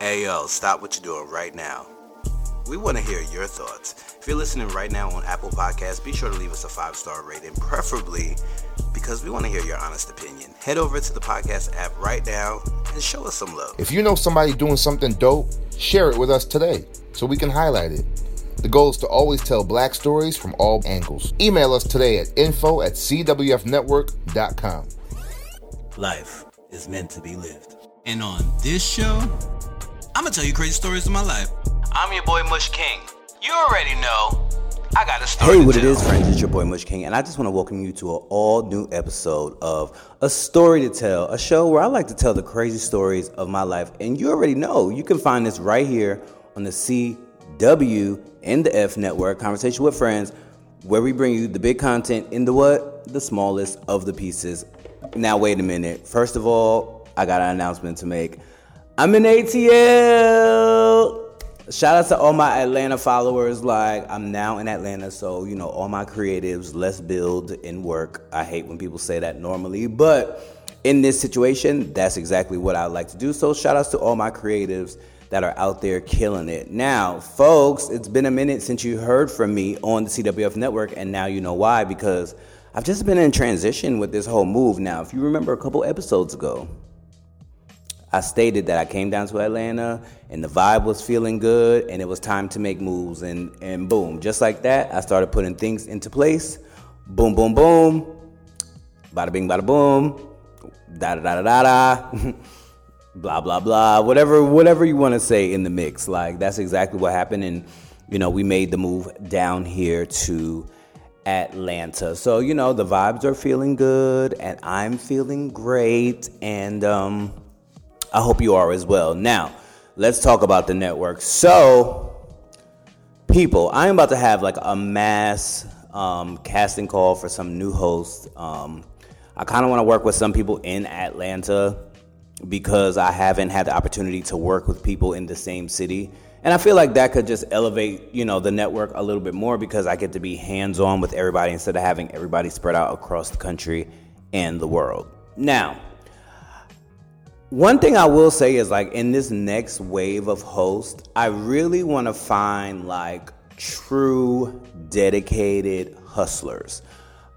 Ayo, stop what you're doing right now. We want to hear your thoughts. If you're listening right now on Apple Podcasts, be sure to leave us a five star rating, preferably because we want to hear your honest opinion. Head over to the podcast app right now and show us some love. If you know somebody doing something dope, share it with us today so we can highlight it. The goal is to always tell black stories from all angles. Email us today at info at cwfnetwork.com. Life is meant to be lived. And on this show, I'm going to tell you crazy stories of my life. I'm your boy Mush King. You already know. I got a story. Hey, what to it tell. is, friends? It's your boy Mush King, and I just want to welcome you to an all new episode of A Story to Tell, a show where I like to tell the crazy stories of my life. And you already know you can find this right here on the CW and the F Network, Conversation with Friends, where we bring you the big content in the what? The smallest of the pieces. Now, wait a minute. First of all, I got an announcement to make. I'm in ATL. Shout out to all my Atlanta followers. Like, I'm now in Atlanta, so you know, all my creatives, let's build and work. I hate when people say that normally, but in this situation, that's exactly what I like to do. So, shout outs to all my creatives that are out there killing it. Now, folks, it's been a minute since you heard from me on the CWF network, and now you know why because I've just been in transition with this whole move. Now, if you remember a couple episodes ago, I stated that I came down to Atlanta and the vibe was feeling good and it was time to make moves and and boom, just like that, I started putting things into place. Boom, boom, boom. Bada bing, bada boom. Da da da da da blah blah blah. Whatever whatever you want to say in the mix. Like that's exactly what happened and you know, we made the move down here to Atlanta. So, you know, the vibes are feeling good and I'm feeling great and um I hope you are as well. Now, let's talk about the network. So, people, I am about to have like a mass um, casting call for some new hosts. Um, I kind of want to work with some people in Atlanta because I haven't had the opportunity to work with people in the same city. And I feel like that could just elevate, you know, the network a little bit more because I get to be hands-on with everybody instead of having everybody spread out across the country and the world. Now, one thing I will say is like in this next wave of hosts, I really want to find like true dedicated hustlers.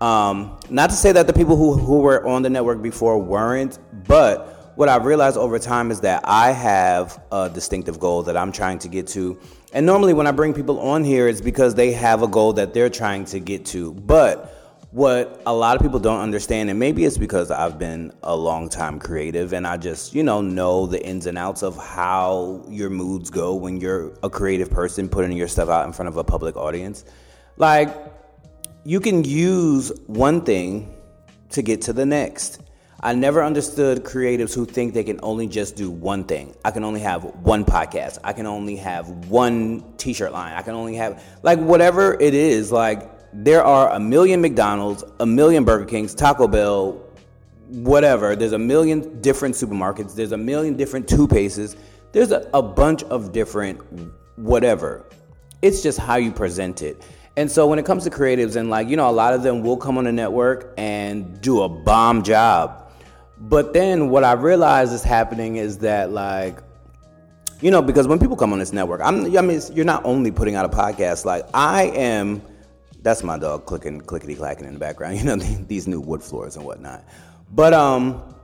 Um, not to say that the people who, who were on the network before weren't, but what I've realized over time is that I have a distinctive goal that I'm trying to get to. And normally when I bring people on here, it's because they have a goal that they're trying to get to. But what a lot of people don't understand, and maybe it's because I've been a long time creative and I just, you know, know the ins and outs of how your moods go when you're a creative person putting your stuff out in front of a public audience. Like, you can use one thing to get to the next. I never understood creatives who think they can only just do one thing. I can only have one podcast. I can only have one t shirt line. I can only have, like, whatever it is, like, there are a million McDonald's, a million Burger Kings, Taco Bell, whatever. There's a million different supermarkets. There's a million different toothpastes. There's a, a bunch of different whatever. It's just how you present it. And so when it comes to creatives, and like, you know, a lot of them will come on the network and do a bomb job. But then what I realize is happening is that, like, you know, because when people come on this network, I'm, I mean, you're not only putting out a podcast. Like, I am that's my dog clicking, clickety clacking in the background. You know these new wood floors and whatnot. But um,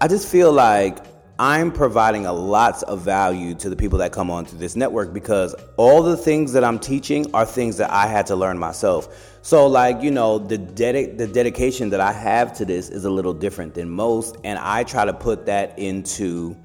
I just feel like I'm providing a lots of value to the people that come onto this network because all the things that I'm teaching are things that I had to learn myself. So like you know the dedi- the dedication that I have to this is a little different than most, and I try to put that into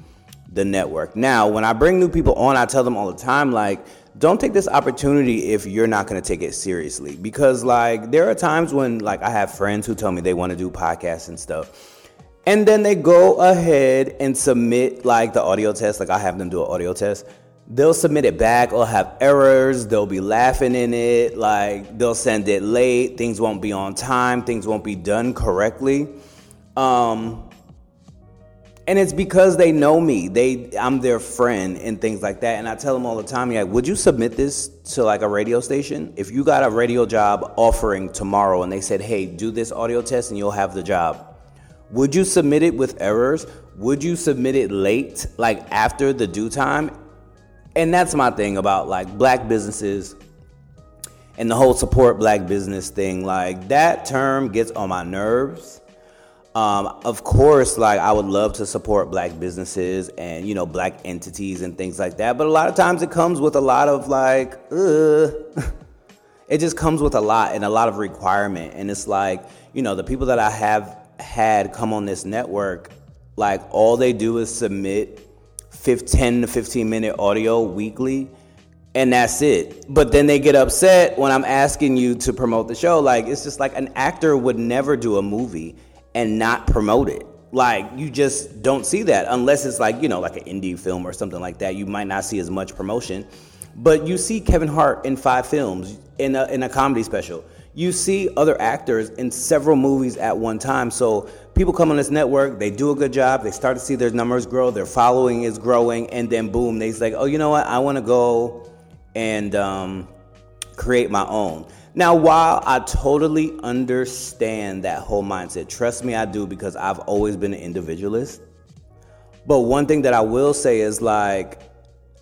the network. Now, when I bring new people on, I tell them all the time like don't take this opportunity if you're not going to take it seriously. Because like there are times when like i have friends who tell me they want to do podcasts and stuff and then they go ahead and submit like the audio test like i have them do an audio test. They'll submit it back or have errors they'll be laughing in it like they'll send it late things won't be on time things won't be done correctly. Um and it's because they know me. They I'm their friend and things like that. And I tell them all the time, like, would you submit this to like a radio station? If you got a radio job offering tomorrow and they said, hey, do this audio test and you'll have the job. Would you submit it with errors? would you submit it late, like after the due time? And that's my thing about like black businesses and the whole support black business thing. Like that term gets on my nerves. Um, of course, like I would love to support black businesses and you know black entities and things like that. But a lot of times it comes with a lot of like, uh, it just comes with a lot and a lot of requirement. And it's like, you know, the people that I have had come on this network, like all they do is submit 15 to 15 minute audio weekly and that's it. But then they get upset when I'm asking you to promote the show. Like it's just like an actor would never do a movie and not promote it. Like you just don't see that unless it's like, you know, like an indie film or something like that. You might not see as much promotion. But you see Kevin Hart in five films in a, in a comedy special you see other actors in several movies at one time. So people come on this network, they do a good job, they start to see their numbers grow, their following is growing, and then boom, they say, oh, you know what, I want to go and um, create my own. Now, while I totally understand that whole mindset, trust me, I do because I've always been an individualist. But one thing that I will say is like,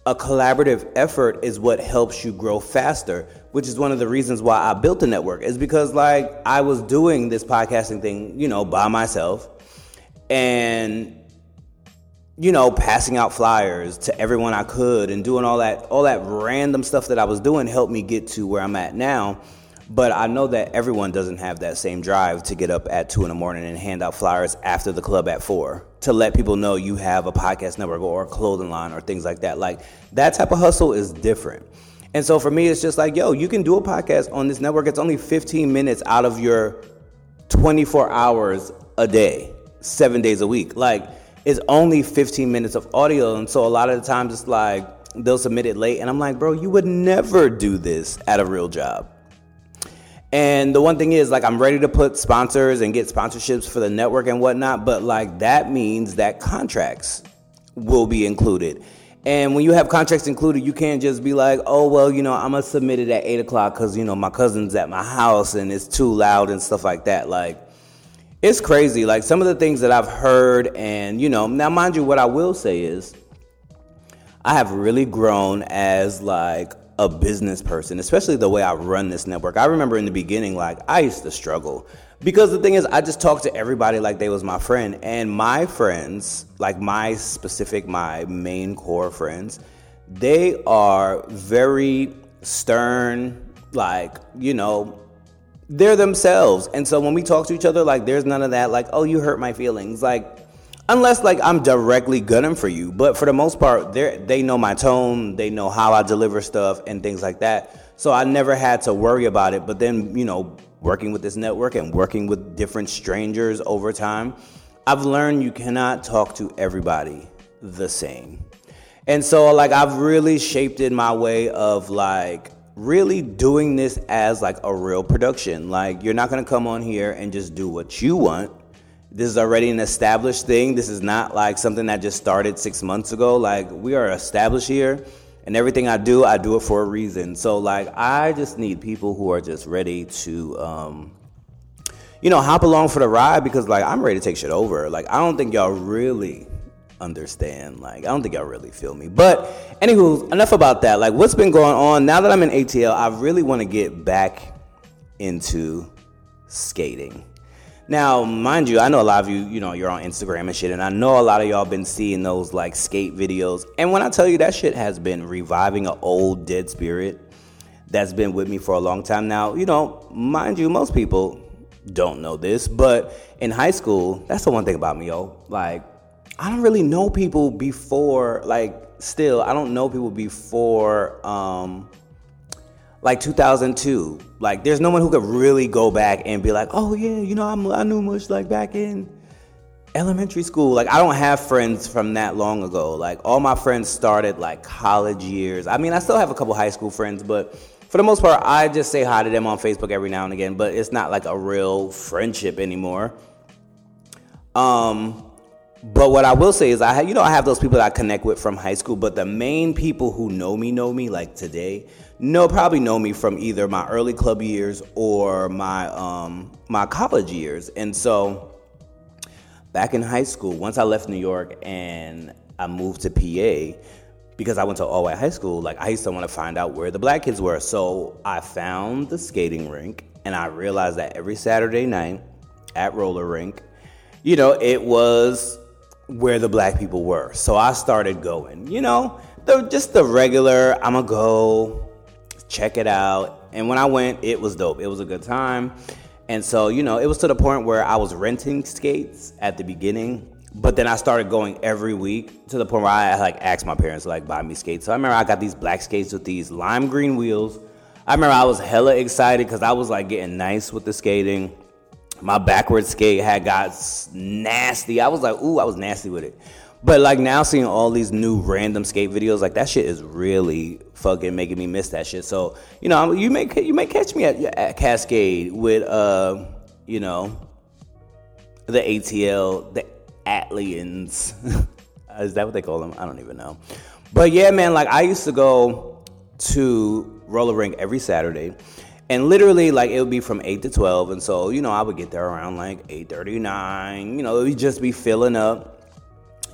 a collaborative effort is what helps you grow faster which is one of the reasons why I built the network is because like I was doing this podcasting thing, you know, by myself and you know, passing out flyers to everyone I could and doing all that all that random stuff that I was doing helped me get to where I'm at now. But I know that everyone doesn't have that same drive to get up at two in the morning and hand out flyers after the club at four to let people know you have a podcast network or a clothing line or things like that. Like that type of hustle is different. And so for me, it's just like, yo, you can do a podcast on this network. It's only 15 minutes out of your 24 hours a day, seven days a week. Like, it's only 15 minutes of audio. And so a lot of the times it's like, they'll submit it late. And I'm like, bro, you would never do this at a real job. And the one thing is, like, I'm ready to put sponsors and get sponsorships for the network and whatnot, but like, that means that contracts will be included. And when you have contracts included, you can't just be like, oh, well, you know, I'm going to submit it at 8 o'clock because, you know, my cousin's at my house and it's too loud and stuff like that. Like, it's crazy. Like, some of the things that I've heard, and, you know, now, mind you, what I will say is, I have really grown as, like, a business person, especially the way I run this network. I remember in the beginning, like, I used to struggle because the thing is, I just talked to everybody like they was my friend, and my friends, like my specific, my main core friends, they are very stern, like you know, they're themselves. And so when we talk to each other, like there's none of that, like oh you hurt my feelings, like unless like I'm directly gunning for you. But for the most part, they they know my tone, they know how I deliver stuff and things like that. So I never had to worry about it. But then you know working with this network and working with different strangers over time, I've learned you cannot talk to everybody the same. And so like I've really shaped in my way of like really doing this as like a real production. Like you're not going to come on here and just do what you want. This is already an established thing. This is not like something that just started 6 months ago. Like we are established here and everything I do, I do it for a reason. So like I just need people who are just ready to um, you know, hop along for the ride because like I'm ready to take shit over. Like I don't think y'all really understand. Like I don't think y'all really feel me. But anywho, enough about that. Like what's been going on now that I'm in ATL, I really want to get back into skating. Now, mind you, I know a lot of you, you know, you're on Instagram and shit, and I know a lot of y'all been seeing those like skate videos. And when I tell you that shit has been reviving an old dead spirit that's been with me for a long time now, you know, mind you, most people don't know this, but in high school, that's the one thing about me, yo. Like, I don't really know people before, like, still, I don't know people before, um, like 2002. Like, there's no one who could really go back and be like, oh yeah, you know, I'm, I knew much like back in elementary school. Like, I don't have friends from that long ago. Like, all my friends started like college years. I mean, I still have a couple high school friends, but for the most part, I just say hi to them on Facebook every now and again. But it's not like a real friendship anymore. Um, but what I will say is, I you know, I have those people that I connect with from high school. But the main people who know me know me like today know probably know me from either my early club years or my um, my college years, and so back in high school, once I left New York and I moved to PA, because I went to all white high school, like I used to want to find out where the black kids were. So I found the skating rink and I realized that every Saturday night at roller rink, you know, it was where the black people were. So I started going, you know, the, just the regular, I'm gonna go check it out. And when I went, it was dope. It was a good time. And so, you know, it was to the point where I was renting skates at the beginning, but then I started going every week to the point where I like asked my parents to like buy me skates. So I remember I got these black skates with these lime green wheels. I remember I was hella excited because I was like getting nice with the skating. My backward skate had got nasty. I was like, ooh, I was nasty with it. But like now seeing all these new random skate videos, like that shit is really fucking making me miss that shit. So you know, you may you may catch me at, at Cascade with uh, you know, the ATL, the Atlians. is that what they call them? I don't even know. But yeah, man, like I used to go to roller rink every Saturday. And literally, like it would be from eight to twelve, and so you know I would get there around like eight thirty nine. You know, it would just be filling up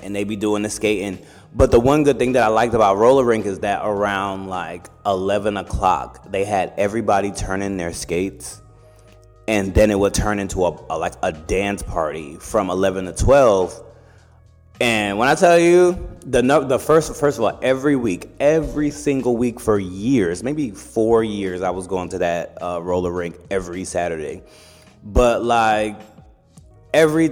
and they be doing the skating. But the one good thing that I liked about roller rink is that around like 11 o'clock, they had everybody turn in their skates, and then it would turn into a, a like a dance party from 11 to 12. And when I tell you the the first first of all, every week, every single week for years, maybe four years, I was going to that uh, roller rink every Saturday. But like every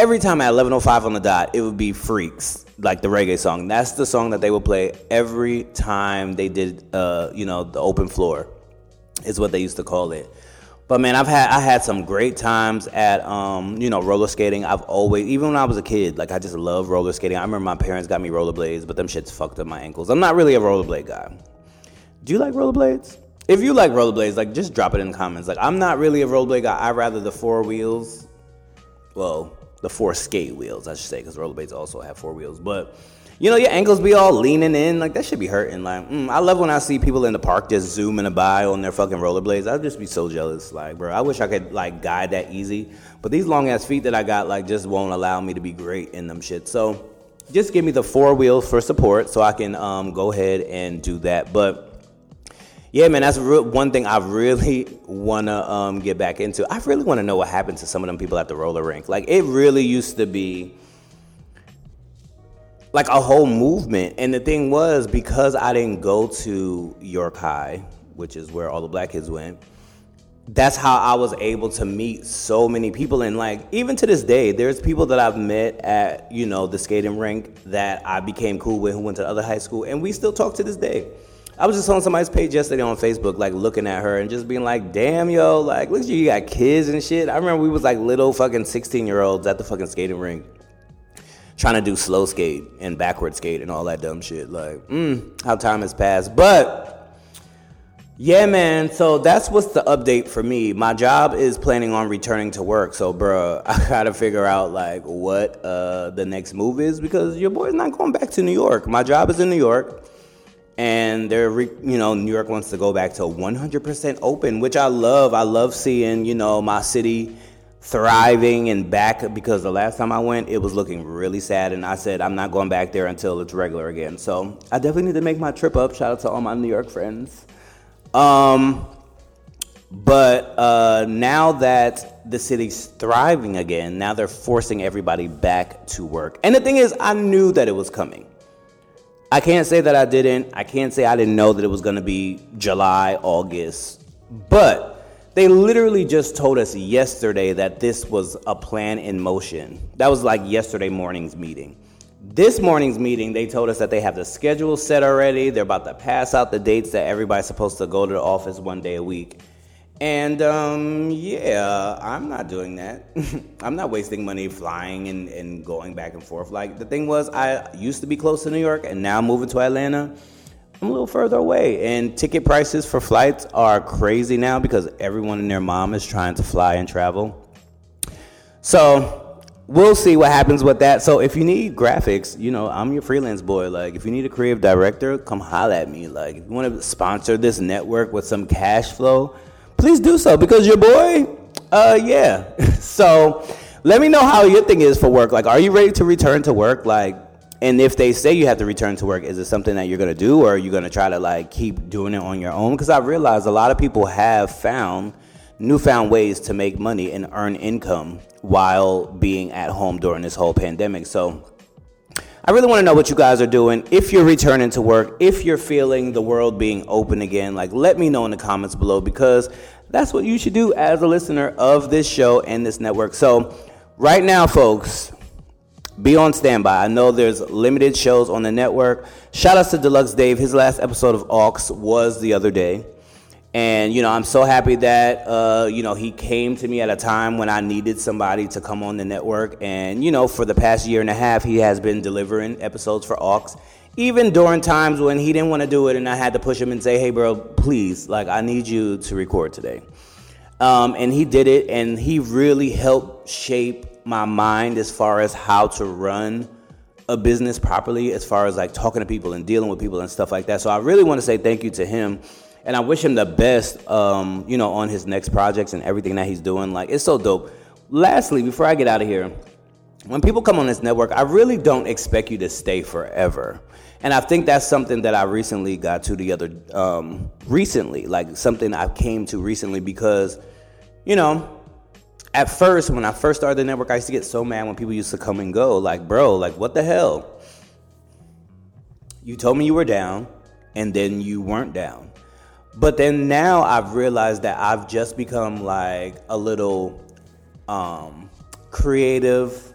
every time at 11:05 on the dot, it would be Freaks, like the reggae song. That's the song that they would play every time they did, uh, you know, the open floor, is what they used to call it. But man, I've had I had some great times at um, you know roller skating. I've always, even when I was a kid, like I just love roller skating. I remember my parents got me rollerblades, but them shits fucked up my ankles. I'm not really a rollerblade guy. Do you like rollerblades? If you like rollerblades, like just drop it in the comments. Like I'm not really a rollerblade guy. I rather the four wheels. Well, the four skate wheels, I should say, because rollerblades also have four wheels. But you know, your ankles be all leaning in, like that should be hurting. Like, mm, I love when I see people in the park just zooming a by on their fucking rollerblades. I'd just be so jealous. Like, bro, I wish I could like guide that easy. But these long ass feet that I got, like, just won't allow me to be great in them shit. So, just give me the four wheels for support, so I can um, go ahead and do that. But yeah, man, that's one thing I really want to um, get back into. I really want to know what happened to some of them people at the roller rink. Like, it really used to be like a whole movement. And the thing was, because I didn't go to York High, which is where all the black kids went, that's how I was able to meet so many people. And like, even to this day, there's people that I've met at, you know, the skating rink that I became cool with who went to other high school, and we still talk to this day. I was just on somebody's page yesterday on Facebook, like looking at her and just being like, damn, yo, like, look at you, you got kids and shit. I remember we was like little fucking 16 year olds at the fucking skating rink trying to do slow skate and backward skate and all that dumb shit. Like, mm, how time has passed. But yeah, man. So that's what's the update for me. My job is planning on returning to work. So, bro, I gotta figure out like what uh, the next move is because your boy's not going back to New York. My job is in New York and they're re- you know New York wants to go back to 100% open, which I love. I love seeing you know my city thriving and back because the last time I went, it was looking really sad, and I said I'm not going back there until it's regular again. So I definitely need to make my trip up. Shout out to all my New York friends. Um, but uh, now that the city's thriving again, now they're forcing everybody back to work. And the thing is, I knew that it was coming. I can't say that I didn't. I can't say I didn't know that it was going to be July, August. But they literally just told us yesterday that this was a plan in motion. That was like yesterday morning's meeting. This morning's meeting, they told us that they have the schedule set already. They're about to pass out the dates that everybody's supposed to go to the office one day a week. And um, yeah, I'm not doing that. I'm not wasting money flying and, and going back and forth. Like the thing was, I used to be close to New York, and now moving to Atlanta, I'm a little further away. And ticket prices for flights are crazy now because everyone and their mom is trying to fly and travel. So we'll see what happens with that. So if you need graphics, you know, I'm your freelance boy. Like if you need a creative director, come holla at me. Like if you want to sponsor this network with some cash flow please do so because your boy, uh, yeah. so let me know how your thing is for work. Like, are you ready to return to work? Like, and if they say you have to return to work, is it something that you're gonna do, or are you gonna try to like keep doing it on your own? Because I realize a lot of people have found newfound ways to make money and earn income while being at home during this whole pandemic. So I really want to know what you guys are doing. If you're returning to work, if you're feeling the world being open again, like let me know in the comments below because that's what you should do as a listener of this show and this network. So, right now, folks, be on standby. I know there's limited shows on the network. Shout out to Deluxe Dave. His last episode of Aux was the other day. And you know, I'm so happy that uh, you know he came to me at a time when I needed somebody to come on the network. And you know, for the past year and a half, he has been delivering episodes for Aux, even during times when he didn't want to do it, and I had to push him and say, "Hey, bro, please, like, I need you to record today." Um, and he did it, and he really helped shape my mind as far as how to run a business properly, as far as like talking to people and dealing with people and stuff like that. So I really want to say thank you to him and I wish him the best, um, you know, on his next projects and everything that he's doing. Like, it's so dope. Lastly, before I get out of here, when people come on this network, I really don't expect you to stay forever. And I think that's something that I recently got to the other, um, recently, like something I came to recently because, you know, at first, when I first started the network, I used to get so mad when people used to come and go. Like, bro, like, what the hell? You told me you were down, and then you weren't down. But then now I've realized that I've just become like a little um, creative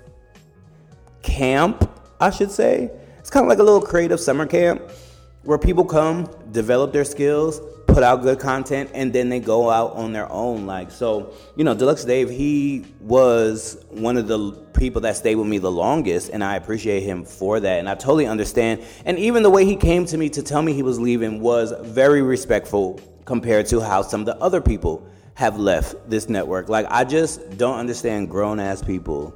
camp, I should say. It's kind of like a little creative summer camp where people come, develop their skills, put out good content, and then they go out on their own. Like, so, you know, Deluxe Dave, he was one of the people that stayed with me the longest, and I appreciate him for that. And I totally understand. And even the way he came to me to tell me he was leaving was very respectful compared to how some of the other people have left this network. Like, I just don't understand grown ass people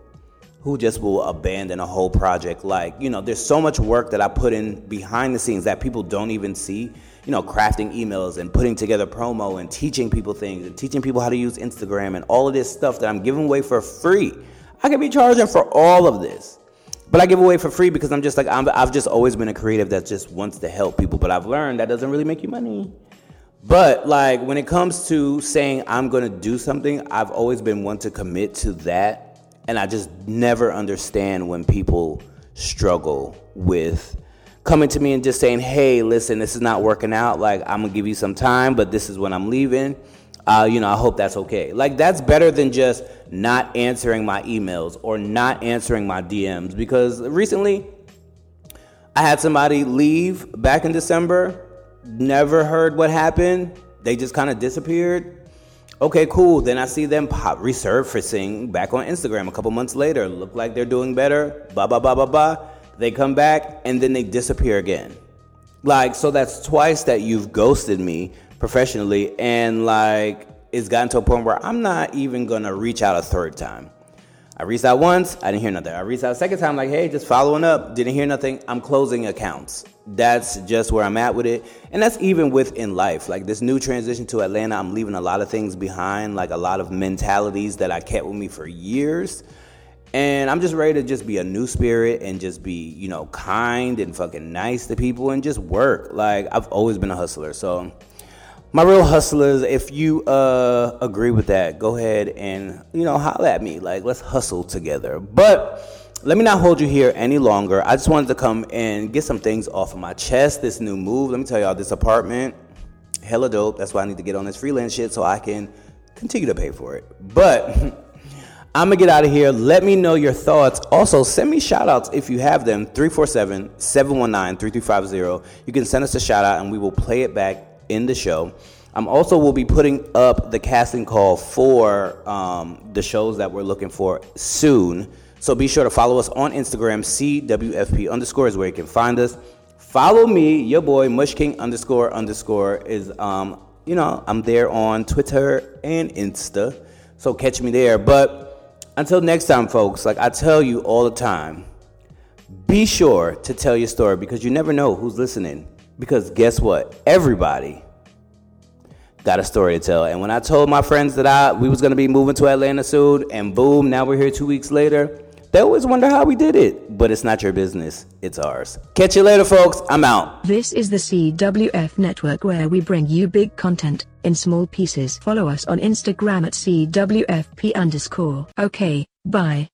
who just will abandon a whole project. Like, you know, there's so much work that I put in behind the scenes that people don't even see you know, crafting emails and putting together promo and teaching people things and teaching people how to use Instagram and all of this stuff that I'm giving away for free. I could be charging for all of this, but I give away for free because I'm just like, i have just always been a creative that just wants to help people. But I've learned that doesn't really make you money. But like when it comes to saying I'm going to do something, I've always been one to commit to that. And I just never understand when people struggle with coming to me and just saying, hey, listen, this is not working out. Like, I'm going to give you some time, but this is when I'm leaving. Uh, you know, I hope that's okay. Like, that's better than just not answering my emails or not answering my DMs. Because recently, I had somebody leave back in December, never heard what happened. They just kind of disappeared. Okay, cool. Then I see them pop resurfacing back on Instagram a couple months later. Look like they're doing better. Blah, blah, blah, blah, blah. They come back and then they disappear again. Like, so that's twice that you've ghosted me professionally, and like, it's gotten to a point where I'm not even gonna reach out a third time. I reached out once, I didn't hear nothing. I reached out a second time, like, hey, just following up, didn't hear nothing. I'm closing accounts. That's just where I'm at with it. And that's even within life. Like this new transition to Atlanta, I'm leaving a lot of things behind, like a lot of mentalities that I kept with me for years. And I'm just ready to just be a new spirit and just be, you know, kind and fucking nice to people and just work. Like I've always been a hustler. So my real hustlers, if you uh, agree with that, go ahead and, you know, holler at me. Like let's hustle together. But let me not hold you here any longer. I just wanted to come and get some things off of my chest. This new move. Let me tell y'all, this apartment, hella dope. That's why I need to get on this freelance shit so I can continue to pay for it. But I'm gonna get out of here. Let me know your thoughts. Also, send me shout outs if you have them 347 719 3350. You can send us a shout out and we will play it back in the show. I'm also will be putting up the casting call for um, the shows that we're looking for soon. So be sure to follow us on Instagram. CWFP underscore is where you can find us. Follow me, your boy Mush King underscore underscore is um, you know I'm there on Twitter and Insta. So catch me there. But until next time, folks, like I tell you all the time, be sure to tell your story because you never know who's listening. Because guess what? Everybody got a story to tell. And when I told my friends that I we was gonna be moving to Atlanta soon, and boom, now we're here two weeks later. They always wonder how we did it, but it's not your business. It's ours. Catch you later, folks. I'm out. This is the CWF network where we bring you big content in small pieces. Follow us on Instagram at CWFP underscore. Okay, bye.